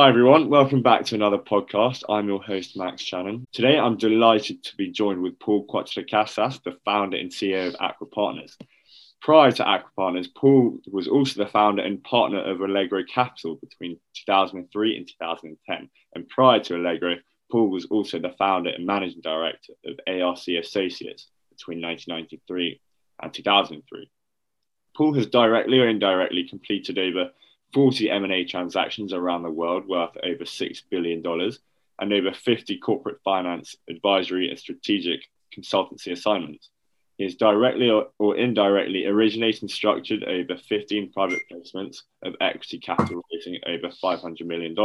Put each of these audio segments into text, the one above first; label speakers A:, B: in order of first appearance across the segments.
A: Hi, everyone. Welcome back to another podcast. I'm your host, Max Shannon. Today, I'm delighted to be joined with Paul Cuatercasas, the founder and CEO of Aquaa Partners. Prior to Aquaa Partners, Paul was also the founder and partner of Alegro Capital between 2003 and 2010. And prior to Alegro, Paul was also the founder and managing director of ARC Associates between 1993 and 2003. Paul has directly or indirectly completed over 40 M&A transactions around the world worth over $6 billion and over 50 corporate finance, advisory, and strategic consultancy assignments. He has directly or, or, indirectly originated and structured over 15 private placements of equity capital raising over $500 million.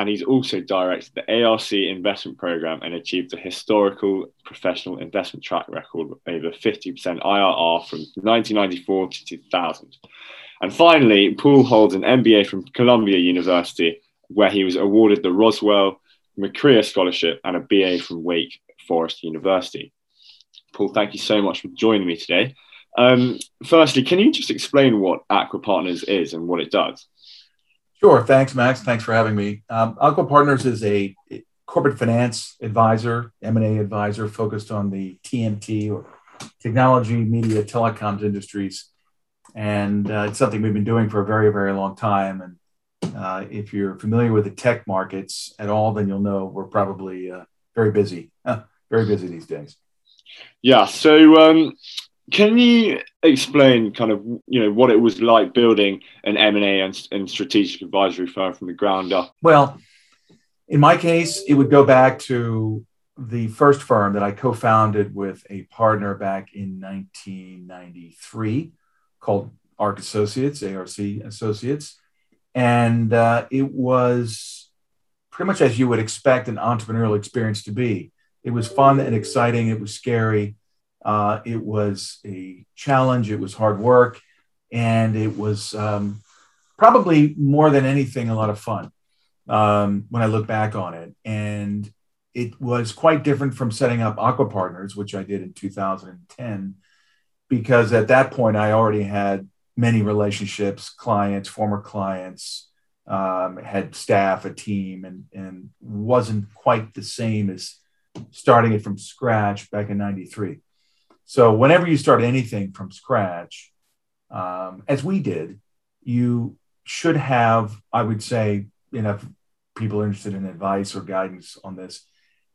A: And he's also directed the ARC investment program and achieved a historical professional investment track record of over 50% IRR from 1994 to 2000. And finally, Paul holds an MBA from Columbia University, where he was awarded the Roswell McCrea Scholarship and a BA from Wake Forest University. Paul, thank you so much for joining me today. Um, firstly, can you just explain what Aquaa Partners is and what it does?
B: Sure. Thanks, Max. Thanks for having me. Um, Aquaa Partners is a corporate finance advisor, M&A advisor focused on the TMT or technology, media, telecoms industries and uh, it's something we've been doing for a very very long time and uh, if you're familiar with the tech markets at all then you'll know we're probably uh, very busy very busy these days
A: yeah so um, can you explain kind of you know what it was like building an m&a and, and strategic advisory firm from the ground up
B: well in my case it would go back to the first firm that I co founded with a partner back in 1993 called ARC Associates, ARC Associates. And uh, it was pretty much as you would expect an entrepreneurial experience to be. It was fun and exciting. It was scary. Uh, it was a challenge. It was hard work. And it was um, probably more than anything, a lot of fun um, when I look back on it. And it was quite different from setting up Aquaa Partners, which I did in 2010 because at that point I already had many relationships, clients, former clients, um, had staff, a team, and and wasn't quite the same as starting it from scratch back in '93. So whenever you start anything from scratch, um, as we did, you should have, I would say, enough people are interested in advice or guidance on this.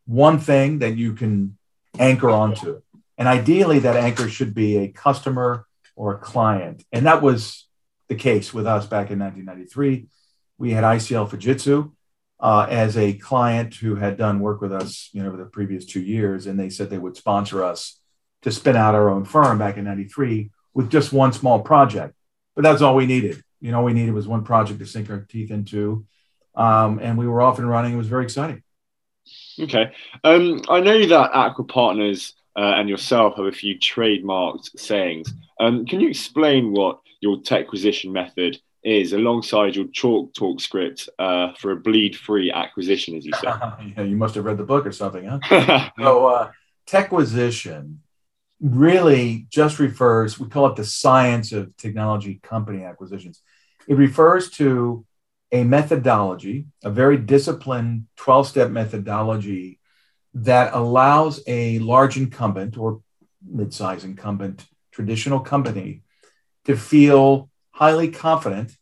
B: One thing that you can anchor onto and ideally, that anchor should be a customer or a client. And that was the case with us back in 1993. We had ICL Fujitsu uh, as a client who had done work with us, you know, over the previous two years, and they said they would sponsor us to spin out our own firm back in '93 with just one small project. But that's all we needed. You know, we needed was one project to sink our teeth into, um, and we were off and running. It was very exciting.
A: Okay, um, I know that Aquaa Partners uh, and yourself have a few trademarked sayings. Um, can you explain what your techquisition method is alongside your chalk talk script uh, for a bleed free acquisition, as you said?
B: yeah, you must have read the book or something, huh? so, uh, techquisition really just refers, we call it the science of technology company acquisitions. It refers to a methodology, a very disciplined 12 step methodology that allows a large incumbent or mid-size incumbent traditional company to feel highly confident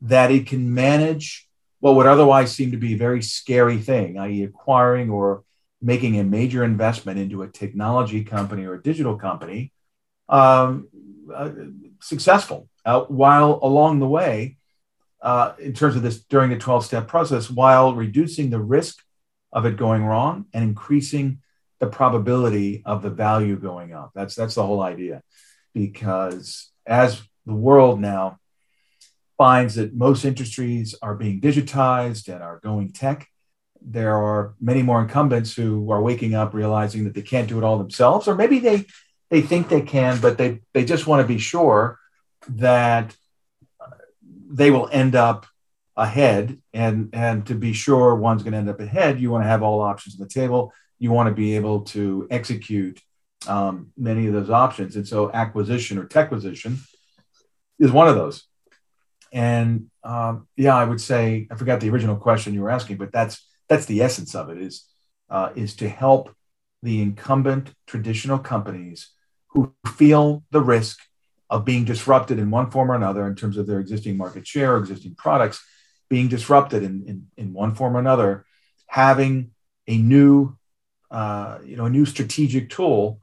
B: that it can manage what would otherwise seem to be a very scary thing, i.e., acquiring or making a major investment into a technology company or a digital company, um, uh, successful. Uh, while along the way, uh, in terms of this during the 12 step process, while reducing the risk of it going wrong and increasing the probability of the value going up. That's that's the whole idea. Because as the world now finds that most industries are being digitized and are going tech, there are many more incumbents who are waking up realizing that they can't do it all themselves, or maybe they they think they can, but they they just want to be sure that they will end up ahead. And and to be sure one's going to end up ahead you want to have all options on the table. You want to be able to execute um, many of those options. And so acquisition or techquisition is one of those. And um, yeah, I would say I forgot the original question you were asking, but that's that's the essence of it is uh, is to help the incumbent traditional companies who feel the risk of being disrupted in one form or another in terms of their existing market share existing products being disrupted in, in, in one form or another, having a new, uh, you know, a new strategic tool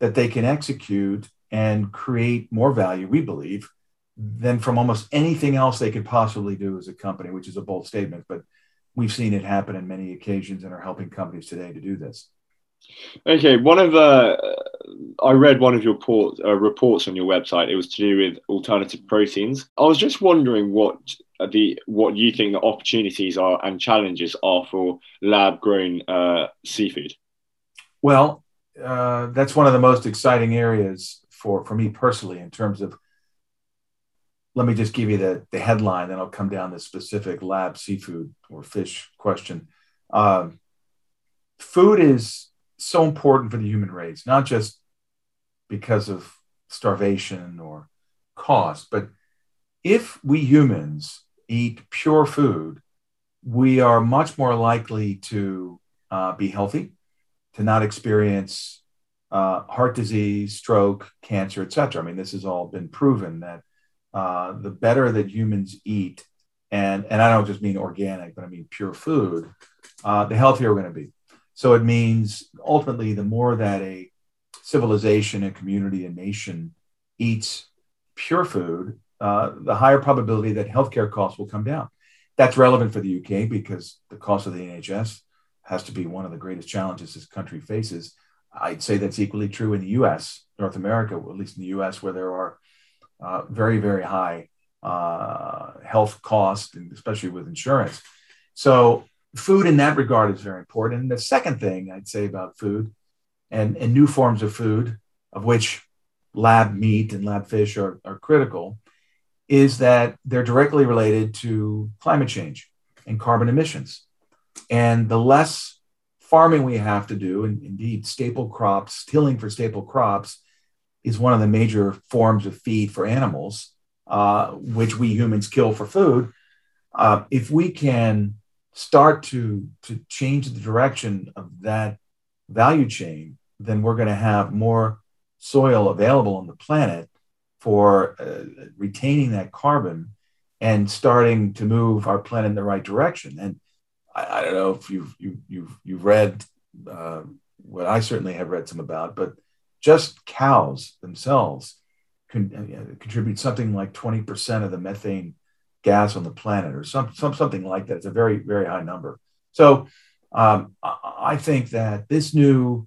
B: that they can execute and create more value, we believe, than from almost anything else they could possibly do as a company, which is a bold statement, but we've seen it happen in many occasions and are helping companies today to do this.
A: Okay, one of the uh, I read one of your port, uh, reports on your website. It was to do with alternative proteins. I was just wondering what the what you think the opportunities are and challenges are for lab grown uh, seafood.
B: Well, uh, that's one of the most exciting areas for for me personally in terms of. Let me just give you the, the headline, then I'll come down to specific lab seafood or fish question. Um, food is so important for the human race, not just because of starvation or cost, but if we humans eat pure food, we are much more likely to uh, be healthy, to not experience uh, heart disease, stroke, cancer, etc. I mean, this has all been proven that uh, the better that humans eat, and and I don't just mean organic, but I mean pure food, uh, the healthier we're going to be. So it means ultimately, the more that a civilization, a community, a nation eats pure food, uh, the higher probability that healthcare costs will come down. That's relevant for the UK because the cost of the NHS has to be one of the greatest challenges this country faces. I'd say that's equally true in the US, North America, at least in the US, where there are uh, very, very high uh, health costs, and especially with insurance. So food in that regard is very important. And the second thing I'd say about food and, and new forms of food, of which lab meat and lab fish are, are critical, is that they're directly related to climate change and carbon emissions. And the less farming we have to do, and indeed staple crops, tilling for staple crops, is one of the major forms of feed for animals, uh, which we humans kill for food. Uh, if we can start to to change the direction of that value chain, then we're going to have more soil available on the planet for uh, retaining that carbon and starting to move our planet in the right direction. And I, I don't know if you've you, have you've you've read uh, what I certainly have read some about, but just cows themselves can uh, contribute something like twenty percent of the methane gas on the planet or some, some something like that. It's a very, very high number. So um, I think that this new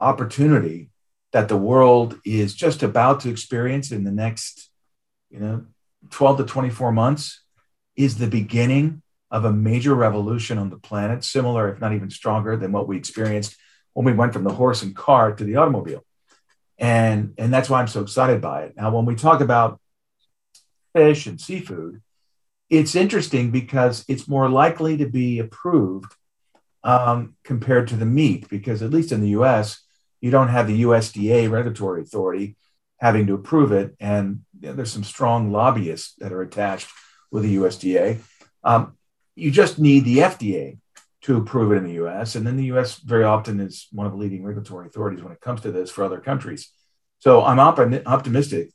B: opportunity that the world is just about to experience in the next, you know, 12 to 24 months is the beginning of a major revolution on the planet, similar, if not even stronger, than what we experienced when we went from the horse and cart to the automobile. And, and that's why I'm so excited by it. Now, when we talk about fish and seafood, it's interesting because it's more likely to be approved um, compared to the meat, because at least in the US, you don't have the USDA regulatory authority having to approve it. And you know, there's some strong lobbyists that are attached with the USDA. Um, you just need the FDA to approve it in the US. And then the US very often is one of the leading regulatory authorities when it comes to this for other countries. So I'm op- optimistic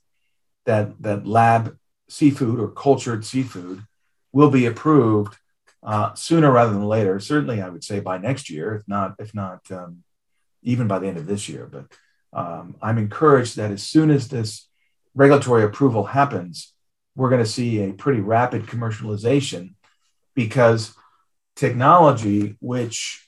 B: that, that lab seafood or cultured seafood will be approved uh, sooner rather than later. Certainly, I would say by next year, if not, if not um, even by the end of this year. But um, I'm encouraged that as soon as this regulatory approval happens, we're going to see a pretty rapid commercialization because technology, which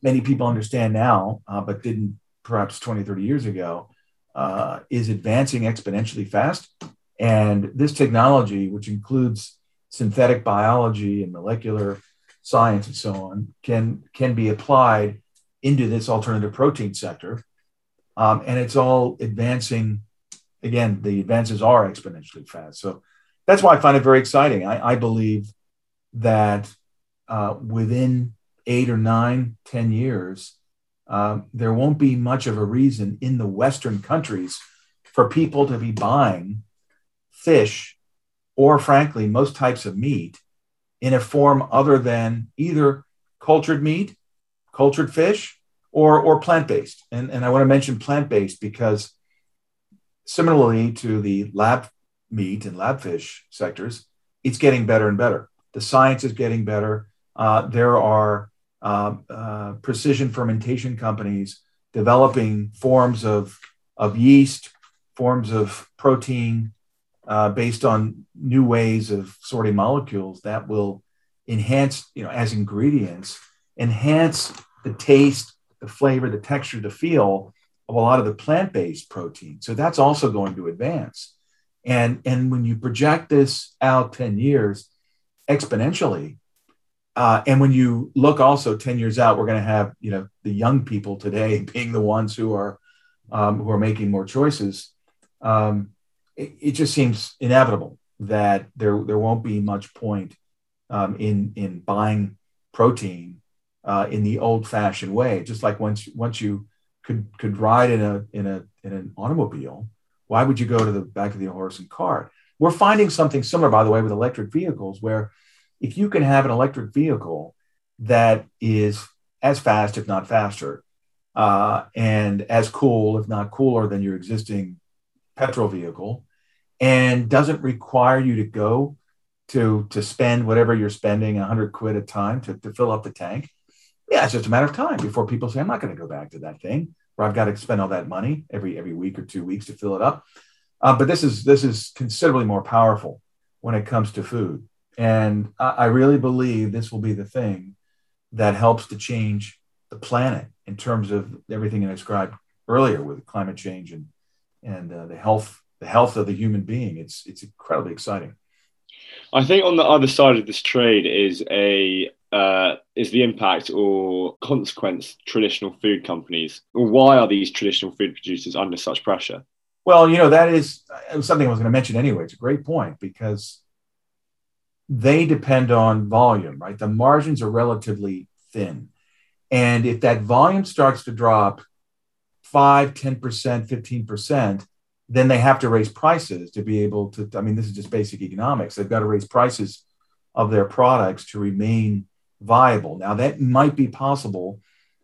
B: many people understand now, uh, but didn't perhaps 20, 30 years ago, uh, is advancing exponentially fast. And this technology, which includes synthetic biology and molecular science and so on, can, can be applied into this alternative protein sector. Um, and it's all advancing. Again, the advances are exponentially fast. So that's why I find it very exciting. I, I believe that uh, within eight or nine, ten years, uh, there won't be much of a reason in the Western countries for people to be buying fish or frankly, most types of meat in a form other than either cultured meat, cultured fish, or, or plant based. And, and I want to mention plant based because similarly to the lab meat and lab fish sectors, it's getting better and better. The science is getting better. Uh, there are uh, uh, precision fermentation companies developing forms of, of yeast, forms of protein uh, based on new ways of sorting molecules that will enhance, you know, as ingredients, enhance the taste, the flavor, the texture, the feel of a lot of the plant-based protein. So that's also going to advance. And, and when you project this out 10 years exponentially, uh, and when you look also 10 years out, we're going to have, you know, the young people today being the ones who are, um, who are making more choices. Um, it, it, just seems inevitable that there, there won't be much point um, in, in buying protein uh, in the old fashioned way. Just like once, once you could, could ride in a, in a, in an automobile, why would you go to the back of the horse and cart? We're finding something similar, by the way, with electric vehicles, where if you can have an electric vehicle that is as fast, if not faster, uh, and as cool, if not cooler, than your existing petrol vehicle, and doesn't require you to go to to spend whatever you're spending 100 quid a time to, to fill up the tank yeah it's just a matter of time before people say i'm not going to go back to that thing where i've got to spend all that money every every week or two weeks to fill it up. Uh, but this is this is considerably more powerful when it comes to food and I, really believe this will be the thing that helps to change the planet in terms of everything I described earlier with climate change and and uh, the health the health of the human being. It's it's incredibly exciting.
A: I think on the other side of this trade is a uh, is the impact or consequence traditional food companies. Why are these traditional food producers under such pressure?
B: Well, you know that is something I was going to mention anyway. It's a great point because they depend on volume, right? The margins are relatively thin. And if that volume starts to drop 5, 10%, 15%, then they have to raise prices to be able to. I mean, this is just basic economics. They've got to raise prices of their products to remain viable. Now, that might be possible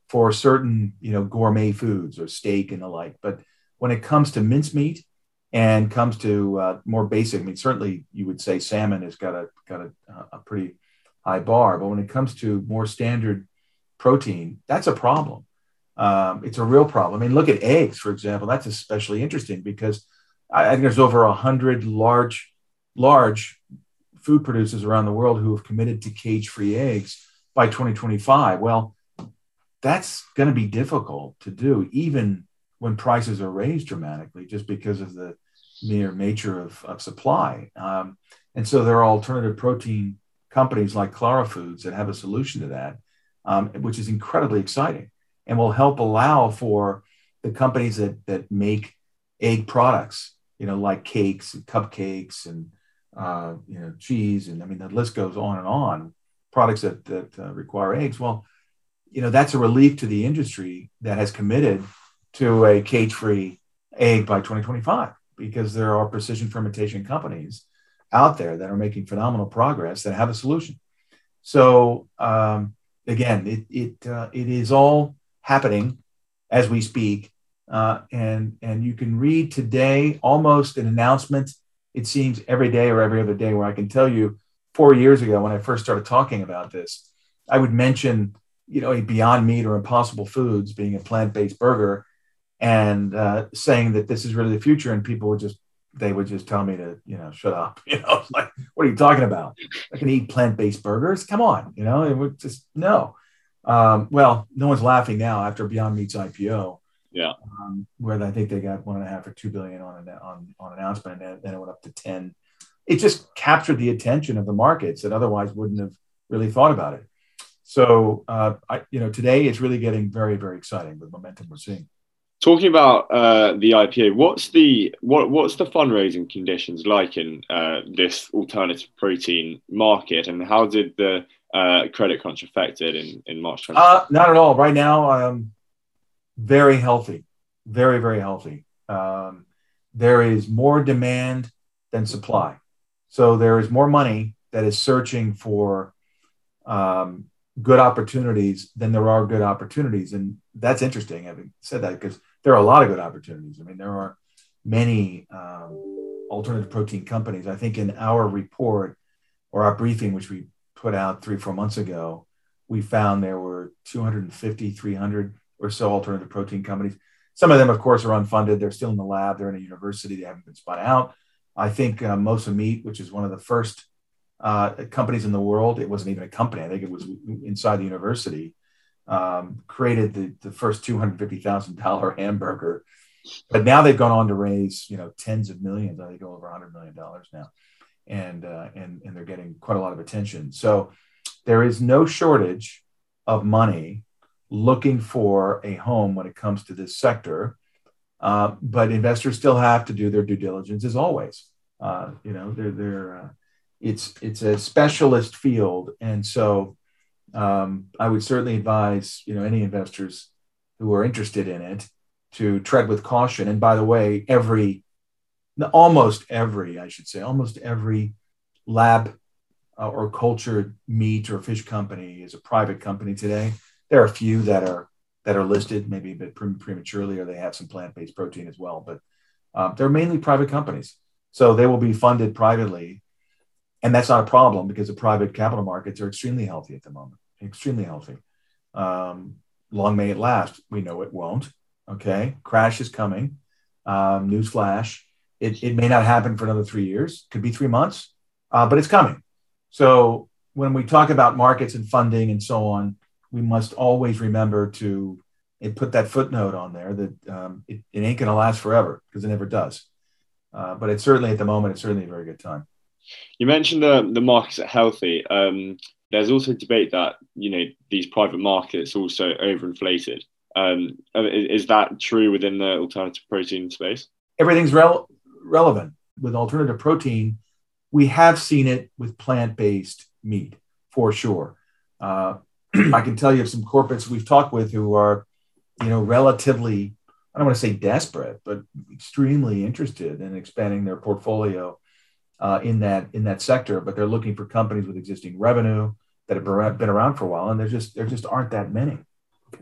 B: for certain, you know, gourmet foods or steak and the like. But when it comes to mincemeat, and comes to uh, more basic. I mean, certainly you would say salmon has got a got a, a, pretty high bar, but when it comes to more standard protein, that's a problem. Um, it's a real problem. I mean, look at eggs, for example. That's especially interesting because I, I think there's over a hundred large large food producers around the world who have committed to cage-free eggs by 2025. Well, that's going to be difficult to do, even when prices are raised dramatically, just because of the mere nature of, of supply. Um, and so there are alternative protein companies like Clara Foods that have a solution to that, um, which is incredibly exciting and will help allow for the companies that, that make egg products, you know, like cakes and cupcakes and, uh, you know, cheese. And I mean, the list goes on and on, products that, that uh, require eggs. Well, you know, that's a relief to the industry that has committed to a cage free egg by 2025 because there are precision fermentation companies out there that are making phenomenal progress that have a solution. So um, again, it it uh, it is all happening as we speak, uh, and and you can read today almost an announcement. It seems every day or every other day where I can tell you four years ago when I first started talking about this, I would mention you know a Beyond Meat or Impossible Foods being a plant based burger and uh, saying that this is really the future, and people would just they would just tell me to you know shut up. You know, like what are you talking about? I can eat plant based burgers. Come on, you know, it would just no. Um, well, no one's laughing now after Beyond Meat's IPO.
A: Yeah,
B: um, where I think they got one and a half or two billion on an on on announcement, and then it went up to ten. It just captured the attention of the markets that otherwise wouldn't have really thought about it. So, uh, I, you know, today it's really getting very, very exciting with momentum we're seeing.
A: Talking about uh, the IPO, what's the what what's the fundraising conditions like in uh, this alternative protein market, and how did the uh, credit crunch affect it in in March 20?
B: Uh, not at all. Right now, um, very healthy, very very healthy. Um, there is more demand than supply, So there is more money that is searching for um, good opportunities than there are good opportunities. And that's interesting, having said that, because there are a lot of good opportunities. I mean, there are many um, alternative protein companies. I think in our report or our briefing, which we put out three, four months ago, we found there were 250, 300 or so alternative protein companies. Some of them, of course, are unfunded. They're still in the lab. They're in a university. They haven't been spun out. I think uh, Mosa Meat, which is one of the first uh, companies in the world, it wasn't even a company. I think it was inside the university, um, created the, the first $250,000 hamburger. But now they've gone on to raise, you know, tens of millions. I think over $100 million now. And, uh, and, and they're getting quite a lot of attention. So there is no shortage of money looking for a home when it comes to this sector. Uh, but investors still have to do their due diligence as always. Uh, you know, they're, they're, uh, it's, it's a specialist field. And so um, I would certainly advise, you know, any investors who are interested in it to tread with caution. And by the way, every, almost every, I should say, almost every lab uh, or cultured meat or fish company is a private company today. There are a few that are that are listed maybe a bit prematurely, or they have some plant-based protein as well. But um, they're mainly private companies, so they will be funded privately, and that's not a problem because the private capital markets are extremely healthy at the moment. Extremely healthy. Um, long may it last. We know it won't. Okay, crash is coming. Um, newsflash: it, it may not happen for another three years. Could be three months, uh, but it's coming. So when we talk about markets and funding and so on, we must always remember to put that footnote on there that um, it, it, ain't going to last forever because it never does. Uh, but it's certainly at the moment, it's certainly a very good time.
A: You mentioned the the markets are healthy. Um, there's also debate that you know these private markets also overinflated. Um, is, is, that true within the alternative protein space?
B: Everything's rel- relevant with alternative protein we have seen it with plant based meat for sure. Uh, I can tell you of some corporates we've talked with who are, you know, relatively, I don't want to say desperate, but extremely interested in expanding their portfolio uh, in that in that sector. But they're looking for companies with existing revenue that have been around for a while, and there just there just aren't that many.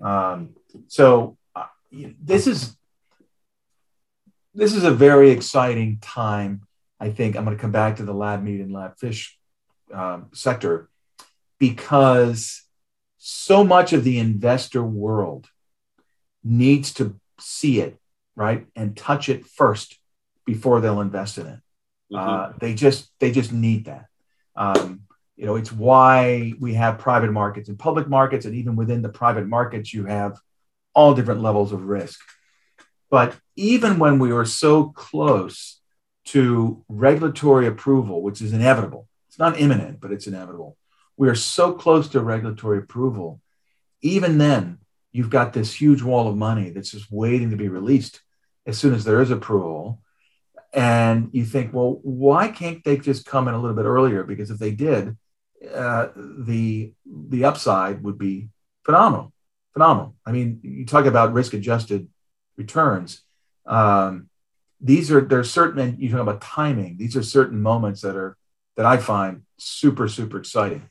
B: Um, so uh, this is this is a very exciting time I think I'm going to come back to the lab meat and lab fish um, sector because so much of the investor world needs to see it right and touch it first before they'll invest in it. Mm-hmm. Uh, they just they just need that. Um, you know, it's why we have private markets and public markets, and even within the private markets, you have all different levels of risk. But even when we are so close to regulatory approval, which is inevitable. It's not imminent, but it's inevitable. We are so close to regulatory approval. Even then, you've got this huge wall of money that's just waiting to be released as soon as there is approval. And you think, well, why can't they just come in a little bit earlier? Because if they did, uh, the the upside would be phenomenal, phenomenal. I mean, you talk about risk adjusted returns. Um, these are there's certain you talk about timing these are certain moments that are that i find super super exciting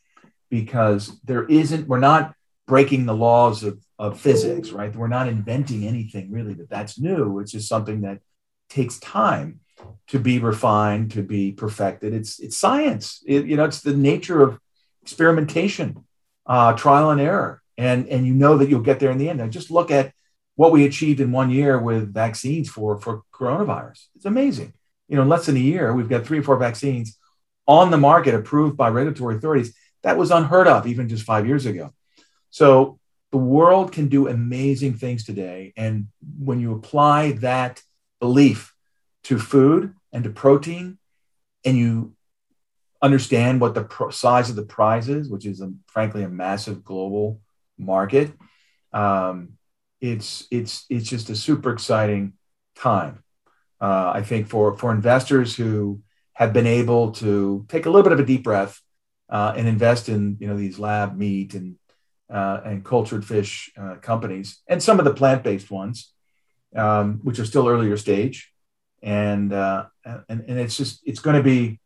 B: because there isn't we're not breaking the laws of, of physics right we're not inventing anything really that that's new it's just something that takes time to be refined to be perfected it's it's science it, you know it's the nature of experimentation uh, trial and error and and you know that you'll get there in the end now just look at what we achieved in one year with vaccines for for coronavirus. It's amazing. You know, in less than a year, we've got three or four vaccines on the market approved by regulatory authorities. That was unheard of even just five years ago. So the world can do amazing things today. And when you apply that belief to food and to protein, and you understand what the pro- size of the prize is, which is a, frankly a massive global market, um, it's it's it's just a super exciting time. Uh, I think for for investors who have been able to take a little bit of a deep breath uh, and invest in you know these lab meat and uh, and cultured fish uh, companies and some of the plant based ones, um, which are still earlier stage, and uh, and and it's just it's going to be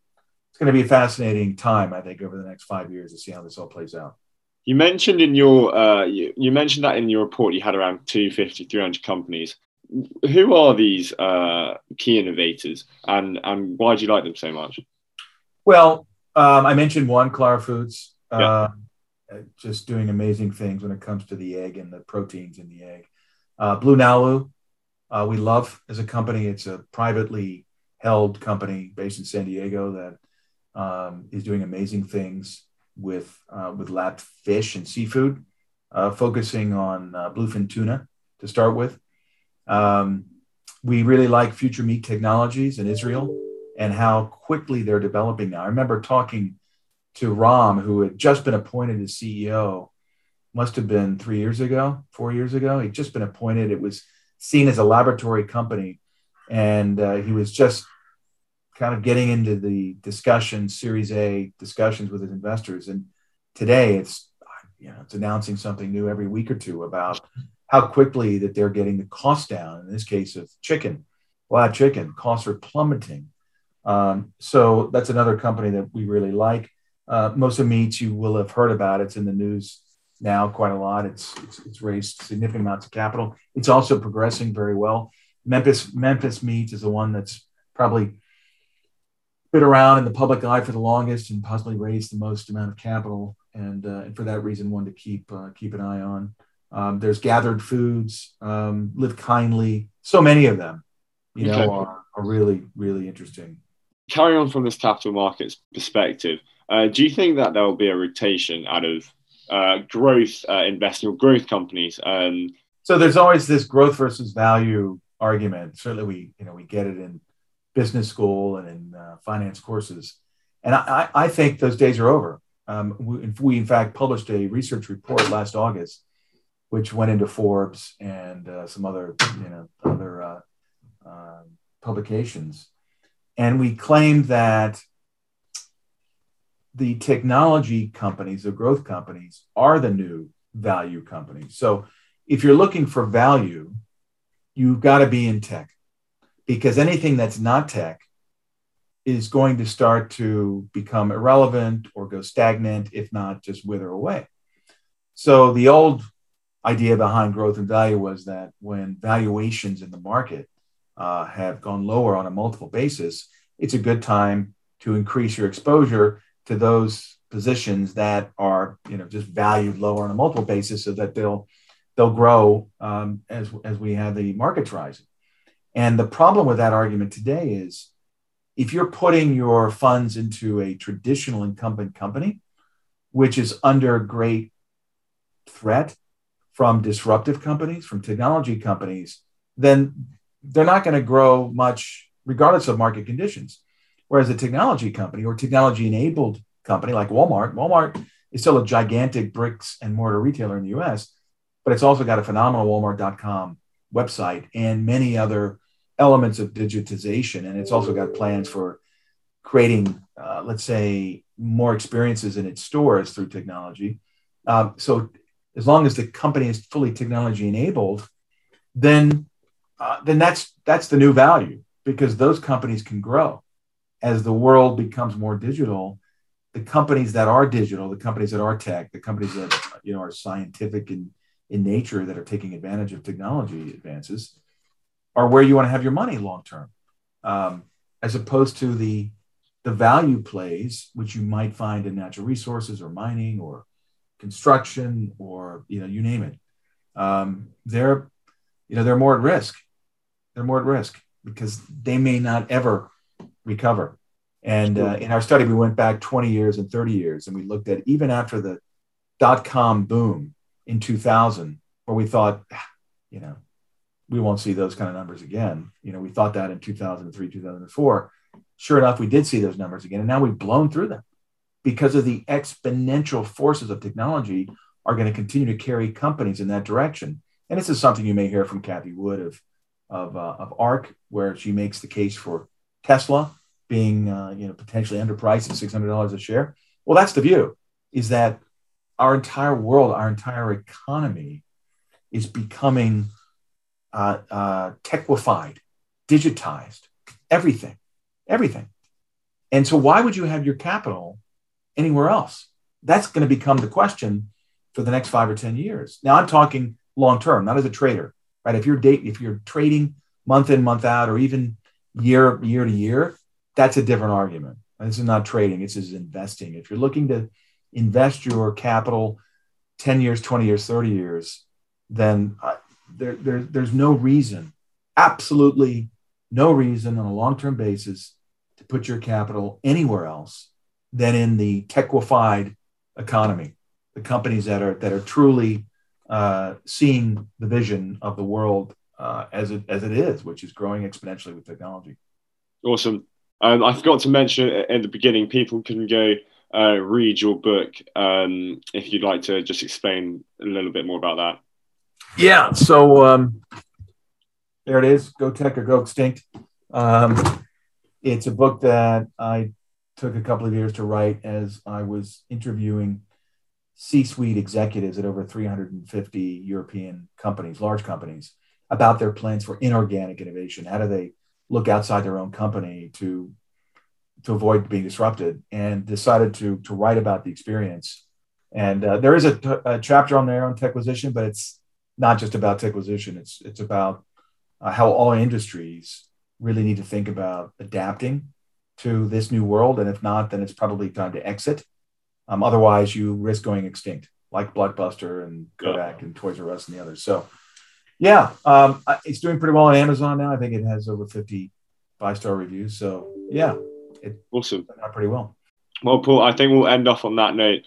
B: it's going to be a fascinating time, I think, over the next five years to see how this all plays out.
A: You mentioned in your uh, you, you, mentioned that in your report you had around 250, 300 companies. Who are these uh, key innovators, and and why do you like them so much?
B: Well, um, I mentioned one, Clara Foods, uh, yeah. just doing amazing things when it comes to the egg and the proteins in the egg. Uh, BlueNalu, uh, we love as a company. It's a privately held company based in San Diego that um, is doing amazing things with uh, with lab fish and seafood, uh, focusing on uh, bluefin tuna to start with. Um, we really like Future Meat Technologies in Israel and how quickly they're developing now. I remember talking to Ram, who had just been appointed as CEO, must have been three years ago, four years ago. He'd just been appointed. It was seen as a laboratory company, and uh, he was just kind of getting into the discussion, Series A discussions with his investors. And today, it's you know it's announcing something new every week or two about how quickly that they're getting the cost down. In this case of chicken, live chicken, costs are plummeting. Um, so that's another company that we really like. Uh, Mosa Meats, you will have heard about. It's in the news now quite a lot. It's, it's, it's raised significant amounts of capital. It's also progressing very well. Memphis Memphis Meats is the one that's probably been around in the public eye for the longest and possibly raised the most amount of capital, and, uh, and for that reason, one to keep uh, keep an eye on. Um, there's Gathered Foods, um, Live Kindly, so many of them, you know, are, are really really interesting
A: carry on from this capital markets perspective, uh, do you think that there will be a rotation out of uh, growth uh, investing or growth companies? Um,
B: so there's always this growth versus value argument. Certainly, we you know we get it in business school and in uh, finance courses, and I, I, think those days are over. Um, we, we, in fact published a research report last August, which went into Forbes and uh, some other you know other uh, um, publications and we claimed that the technology companies, the growth companies, are the new value companies. So if you're looking for value, you've got to be in tech because anything that's not tech is going to start to become irrelevant or go stagnant, if not just wither away. So the old idea behind growth and value was that when valuations in the market uh, have gone lower on a multiple basis, it's a good time to increase your exposure to those positions that are you know just valued lower on a multiple basis so that they'll they'll grow um, as as we have the markets rising. And the problem with that argument today is if you're putting your funds into a traditional incumbent company, which is under great threat from disruptive companies, from technology companies, then they're not going to grow much regardless of market conditions. Whereas a technology company or technology enabled company like Walmart, Walmart is still a gigantic bricks and mortar retailer in the US, but it's also got a phenomenal Walmart.com website and many other elements of digitization. And it's also got plans for creating, uh, let's say, more experiences in its stores through technology. Um, so as long as the company is fully technology enabled, then uh, then that's that's the new value because those companies can grow as the world becomes more digital. The companies that are digital, the companies that are tech, the companies that you know are scientific in in nature that are taking advantage of technology advances, are where you want to have your money long term, um, as opposed to the the value plays which you might find in natural resources or mining or construction or you know you name it. Um, they're you know they're more at risk they're more at risk because they may not ever recover. And uh, in our study, we went back 20 years and 30 years, and we looked at even after the dot com boom in 2000, where we thought, ah, you know, we won't see those kind of numbers again. You know, we thought that in 2003, 2004. Sure enough, we did see those numbers again, and now we've blown through them because of the exponential forces of technology are going to continue to carry companies in that direction. And this is something you may hear from Cathie Wood of of, uh, of ARK, where she makes the case for Tesla being uh, you know potentially underpriced at six hundred dollars a share. Well, that's the view: is that our entire world, our entire economy, is becoming uh, uh, techified, digitized, everything, everything. And so, why would you have your capital anywhere else? That's going to become the question for the next five or 10 years. Now, I'm talking long term, not as a trader, right? If you're date, if you're trading month in, month out, or even year year to year, that's a different argument. This is not trading; this is investing. If you're looking to invest your capital 10 years, 20 years, 30 years, then uh, there, there, there's no reason, absolutely no reason on a long term basis to put your capital anywhere else than in the techified economy, the companies that are, that are truly uh, seeing the vision of the world uh, as, it, as it is, which is growing exponentially with technology.
A: Awesome. Um, I forgot to mention at the beginning, people can go uh, read your book um, if you'd like to just explain a little bit more about that.
B: Yeah. So um, there it is Go Tech or Go Extinct. Um, it's a book that I took a couple of years to write as I was interviewing C suite executives at over 350 European companies, large companies, about their plans for inorganic innovation. How do they look outside their own company to to avoid being disrupted and decided to to write about the experience. And uh, there is a, a, chapter on there on techquisition, but it's not just about techquisition. It's it's about uh, how all industries really need to think about adapting to this new world, and if not, then it's probably time to exit. Um, otherwise, you risk going extinct, like Blockbuster and Kodak yeah. and Toys R Us and the others. So, yeah, um, it's doing pretty well on Amazon now. I think it has over 50 five star reviews. So, yeah,
A: it awesome.
B: Pretty well.
A: Well, Paul, I think we'll end off on that note.